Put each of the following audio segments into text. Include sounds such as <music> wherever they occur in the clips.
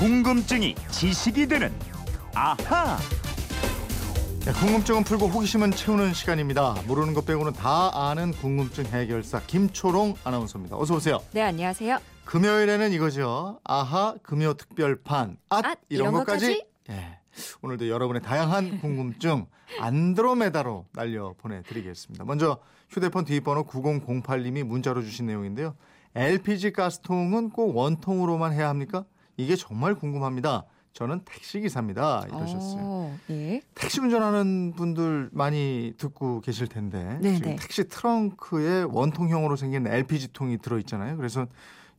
궁금증이 지식이 되는 아하. 네, 궁금증은 풀고 호기심은 채우는 시간입니다. 모르는 것 빼고는 다 아는 궁금증 해결사 김초롱 아나운서입니다. 어서 오세요. 네, 안녕하세요. 금요일에는 이거죠. 아하 금요 특별판. 앗, 앗, 이런, 이런 것까지. 예. 오늘도 여러분의 다양한 궁금증 안드로메다로 날려 보내드리겠습니다. 먼저 휴대폰 뒷번호 9008님이 문자로 주신 내용인데요. LPG 가스통은 꼭 원통으로만 해야 합니까? 이게 정말 궁금합니다. 저는 택시기사입니다. 이러셨어요. 어, 예. 택시 운전하는 분들 많이 듣고 계실 텐데 네, 지금 네. 택시 트렁크에 원통형으로 생긴 LPG 통이 들어 있잖아요. 그래서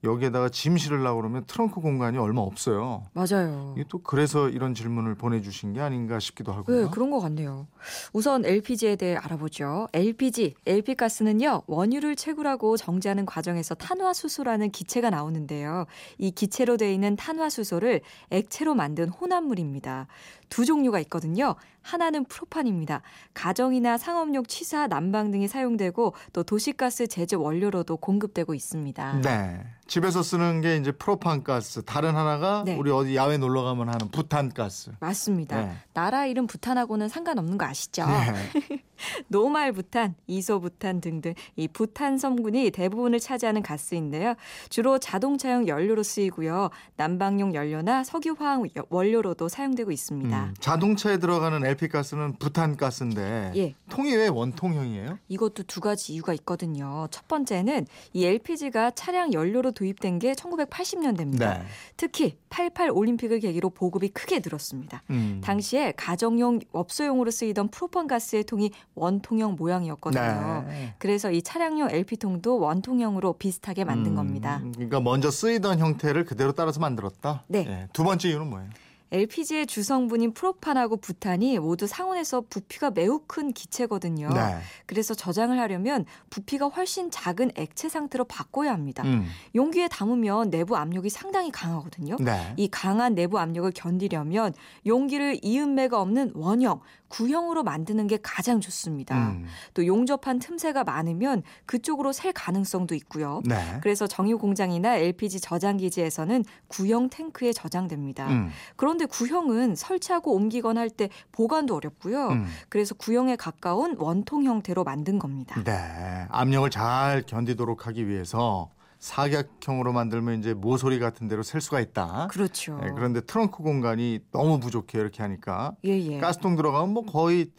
여기에다가 짐 실으려고 그러면 트렁크 공간이 얼마 없어요. 맞아요. 이게 또 그래서 이런 질문을 보내주신 게 아닌가 싶기도 하고요. 네, 그런 것 같네요. 우선 LPG에 대해 알아보죠. LPG, LP가스는요, 원유를 채굴하고 정지하는 과정에서 탄화수소라는 기체가 나오는데요. 이 기체로 되어 있는 탄화수소를 액체로 만든 혼합물입니다. 두 종류가 있거든요. 하나는 프로판입니다. 가정이나 상업용 취사, 난방 등에 사용되고 또 도시가스 제조 원료로도 공급되고 있습니다. 네. 집에서 쓰는 게 이제 프로판 가스. 다른 하나가 네. 우리 어디 야외 놀러 가면 하는 부탄 가스. 맞습니다. 네. 나라 이름 부탄하고는 상관없는 거 아시죠? 네. <laughs> <laughs> 노말 부탄, 이소 부탄 등등 이 부탄 성분이 대부분을 차지하는 가스인데요. 주로 자동차용 연료로 쓰이고요. 난방용 연료나 석유 화학 원료로도 사용되고 있습니다. 음, 자동차에 들어가는 LP 가스는 부탄 가스인데 예. 통이 왜 원통형이에요? 이것도 두 가지 이유가 있거든요. 첫 번째는 이 LPG가 차량 연료로 도입된 게 1980년대입니다. 네. 특히 88 올림픽을 계기로 보급이 크게 늘었습니다. 음. 당시에 가정용 업소용으로 쓰이던 프로판 가스의 통이 원통형 모양이었거든요. 네. 그래서 이 차량용 LP통도 원통형으로 비슷하게 만든 음, 겁니다. 그러니까 먼저 쓰이던 형태를 그대로 따라서 만들었다. 네. 예, 두 번째 이유는 뭐예요? LPG의 주성분인 프로판하고 부탄이 모두 상온에서 부피가 매우 큰 기체거든요. 네. 그래서 저장을 하려면 부피가 훨씬 작은 액체 상태로 바꿔야 합니다. 음. 용기에 담으면 내부 압력이 상당히 강하거든요. 네. 이 강한 내부 압력을 견디려면 용기를 이음매가 없는 원형, 구형으로 만드는 게 가장 좋습니다. 음. 또 용접한 틈새가 많으면 그쪽으로 셀 가능성도 있고요. 네. 그래서 정유 공장이나 LPG 저장 기지에서는 구형 탱크에 저장됩니다. 음. 그런데 구형은 설치하고 옮기거나 할 때 보관도 어렵고요. 음. 그래서 구형에 가까운 원통 형태로 만든 겁니다. 네. 압력을 잘 견디도록 하기 위해서 사각형으로 만들면 이제 모서리 같은 데로 셀 수가 있다. 그렇죠. 네, 그런데 트렁크 공간이 너무 부족해 이렇게 하니까 예, 예. 가스통 들어가면 뭐 거의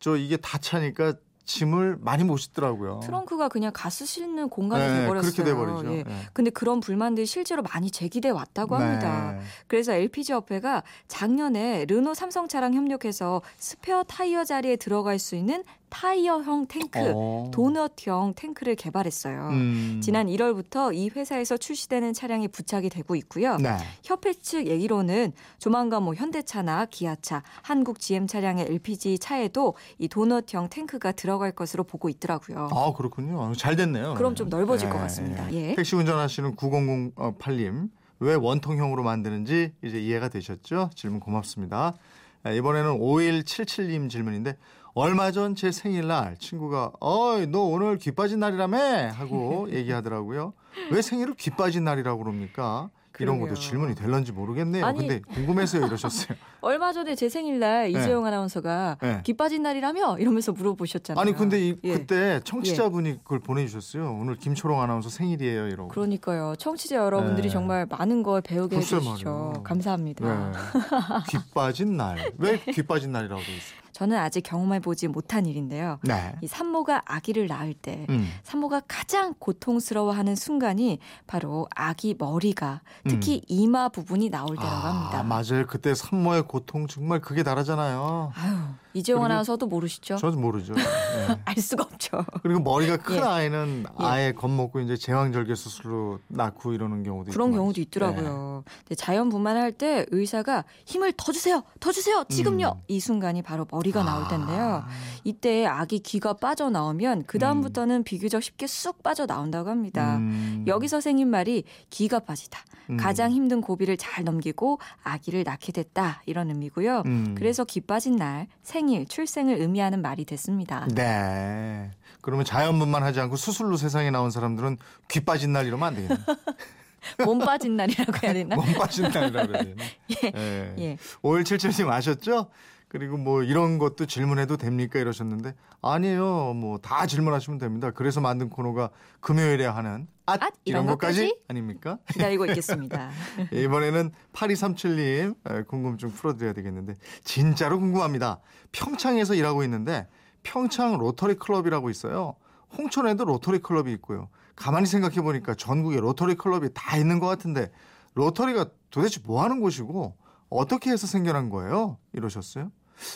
저 이게 다 차니까 짐을 많이 못 싣더라고요. 트렁크가 그냥 가스 싣는 공간이 네, 돼버렸어요. 그렇게 돼버리죠. 예. 네. 근데 그런 불만들이 실제로 많이 제기돼 왔다고 합니다. 네. 그래서 LPG 업회가 작년에 르노 삼성 차랑 협력해서 스페어 타이어 자리에 들어갈 수 있는 타이어형 탱크, 어. 도넛형 탱크를 개발했어요. 음. 지난 1월부터 이 회사에서 출시되는 차량이 부착이 되고 있고요. 네. 협회 측 얘기로는 조만간 뭐 현대차나 기아차, 한국 GM 차량의 LPG 차에도 이 도넛형 탱크가 들어갈 것으로 보고 있더라고요. 아 그렇군요. 잘 됐네요. 그럼 좀 넓어질 것 같습니다. 예. 택시 운전하시는 9008님 왜 원통형으로 만드는지 이제 이해가 되셨죠? 질문 고맙습니다. 아, 이번에는 5177님 질문인데 얼마 전 제 생일날 친구가 어이 너 오늘 귀 빠진 날이라며 하고 <laughs> 얘기하더라고요. 왜 생일을 귀 빠진 날이라고 그럽니까? 이런 것도 그러게요. 질문이 될런지 모르겠네요. 아니- 근데 궁금해서요 이러셨어요. <laughs> 얼마 전에 제 생일날 이재용 아나운서가 네. 귀 빠진 날이라며 이러면서 물어보셨잖아요. 아니 근데 이, 예. 그때 청취자분이 그걸 보내주셨어요. 오늘 김초롱 아나운서 생일이에요 이러고. 그러니까요. 청취자 여러분들이 네. 정말 많은 걸 배우게 해주시죠. 말이에요. 감사합니다. 네. <laughs> 귀 빠진 날. 왜 귀 빠진 날이라고 돼 있어요? 저는 아직 경험해 보지 못한 일인데요. 네. 이 산모가 아기를 낳을 때 음. 산모가 가장 고통스러워하는 순간이 바로 아기 머리가 특히 이마 부분이 나올 때라고 합니다. 음. 아, 맞아요. 그때 산모의 고통 정말 그게 다르잖아요. 아유, 이재용 그리고 아나운서도 모르시죠? 저도 모르죠. <laughs> 네. 알 수가 없죠. 그리고 머리가 <laughs> 큰 예. 아이는 예. 아예 겁먹고 이제 제왕절개 수술로 낳고 이러는 경우도 그런 있고 경우도 말이죠. 있더라고요. 근데 자연분만할 때 의사가 힘을 더 주세요, 더 주세요, 지금요. 음. 이 순간이 바로 머리가 나올 텐데요. 아, 이때 아기 귀가 빠져 나오면 그 다음부터는 비교적 쉽게 쑥 빠져 나온다고 합니다. 음. 여기서 생긴 말이 기가 빠지다. 음. 가장 힘든 고비를 잘 넘기고 아기를 낳게 됐다 이런 의미고요. 음. 그래서 귀 빠진 날 생 일, 출생을 의미하는 말이 됐습니다. 네. 그러면 자연분만 하지 않고 수술로 세상에 나온 사람들은 귀 빠진 날 이러면 안 되겠네. <laughs> 몸 빠진 날이라고 해야 되나? <laughs> 몸 빠진 날이라 그래야 되나? 예. 예. 5177님 아셨죠? 그리고 뭐 이런 것도 질문해도 됩니까 이러셨는데 아니에요. 뭐 다 질문하시면 됩니다. 그래서 만든 코너가 금요일에 하는 앗, 앗, 이런 이런 것까지 것까지? 아닙니까? <laughs> 기다리고 있겠습니다. 예, <laughs> 이번에는 8237님 궁금증 풀어드려야 되겠는데 진짜로 궁금합니다. 평창에서 일하고 있는데 평창 로터리 클럽이라고 있어요. 홍천에도 로터리 클럽이 있고요. 가만히 생각해 보니까 전국에 로터리 클럽이 다 있는 것 같은데 로터리가 도대체 뭐 하는 곳이고 어떻게 해서 생겨난 거예요? 이러셨어요.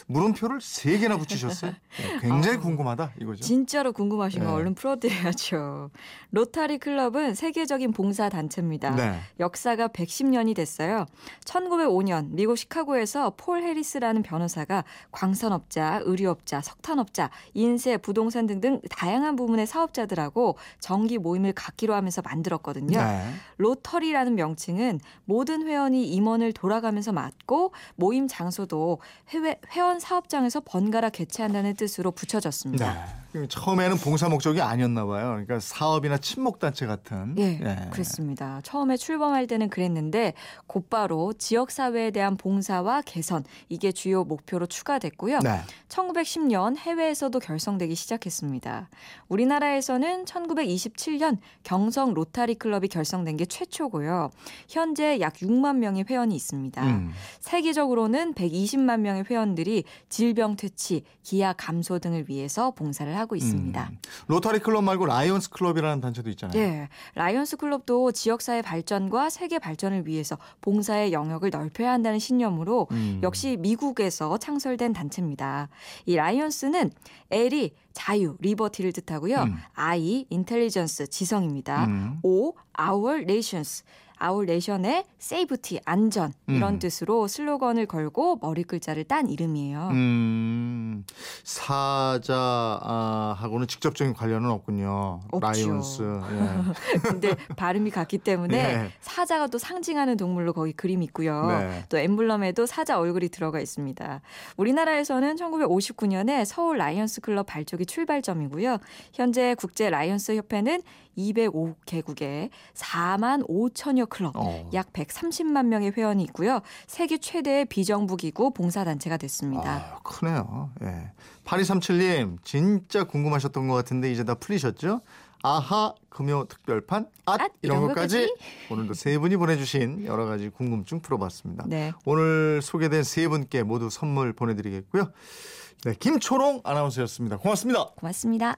물음표를 세 개나 붙이셨어요. 네, <laughs> 굉장히 아, 궁금하다 이거죠. 진짜로 궁금하신 거 네. 얼른 풀어드려야죠. 로타리 클럽은 세계적인 봉사 단체입니다. 네. 역사가 110년이 됐어요. 1905년 미국 시카고에서 폴 해리스라는 변호사가 광선업자, 의류업자, 석탄업자, 인쇄, 부동산 등등 다양한 부문의 사업자들하고 정기 모임을 갖기로 하면서 만들었거든요. 네. 로터리라는 명칭은 모든 회원이 임원을 돌아가면서 맡고 모임 장소도 회회, 회원 사업장에서 번갈아 개최한다는 뜻으로 붙여졌습니다. 네. 처음에는 봉사 목적이 아니었나 봐요. 그러니까 사업이나 친목 단체 같은. 예, 예. 그렇습니다. 처음에 출범할 때는 그랬는데 곧바로 지역 사회에 대한 봉사와 개선 이게 주요 목표로 추가됐고요. 네. 1910년 해외에서도 결성되기 시작했습니다. 우리나라에서는 1927년 경성 로타리 클럽이 결성된 게 최초고요. 현재 약 6만 명의 회원이 있습니다. 음. 세계적으로는 120만 명의 회원들이 질병 퇴치, 기아 감소 등을 위해서 봉사를 하고 있습니다. 음. 로터리 클럽 말고 라이온스 클럽이라는 단체도 있잖아요. 예, 라이언스 클럽도 지역사회 발전과 세계 발전을 위해서 봉사의 영역을 넓혀야 한다는 신념으로 음. 역시 미국에서 창설된 단체입니다. 이 라이언스는 L이 자유, liberty를 뜻하고요. 음. I, intelligence, 지성입니다. 음. O, our nations. our nation의 safety, 안전 이런 음. 뜻으로 슬로건을 걸고 머리 글자를 딴 이름이에요. 음, 사자하고는 직접적인 관련은 없군요. 없죠. 라이온스. 예. <laughs> 근데 발음이 같기 때문에 네. 사자가 또 상징하는 동물로 거기 그림이 있고요. 네. 또 엠블럼에도 사자 얼굴이 들어가 있습니다. 우리나라에서는 1959년에 서울 라이언스 클럽 발족이 출발점이고요. 현재 국제 라이언스 협회는 205개국에 4만 5천여 클럽, 어. 약 130만 명의 회원이 있고요. 세계 최대의 비정부 기구 봉사단체가 됐습니다. 아, 크네요. 예. 8237님, 진짜 궁금하셨던 것 같은데 이제 다 풀리셨죠? 아하 금요 특별판 앗, 앗, 이런 이런 것까지? 오늘도 세 분이 보내주신 여러 가지 궁금증 풀어봤습니다. 네. 오늘 소개된 세 분께 모두 선물 보내드리겠고요. 네, 김초롱 아나운서였습니다. 고맙습니다. 고맙습니다.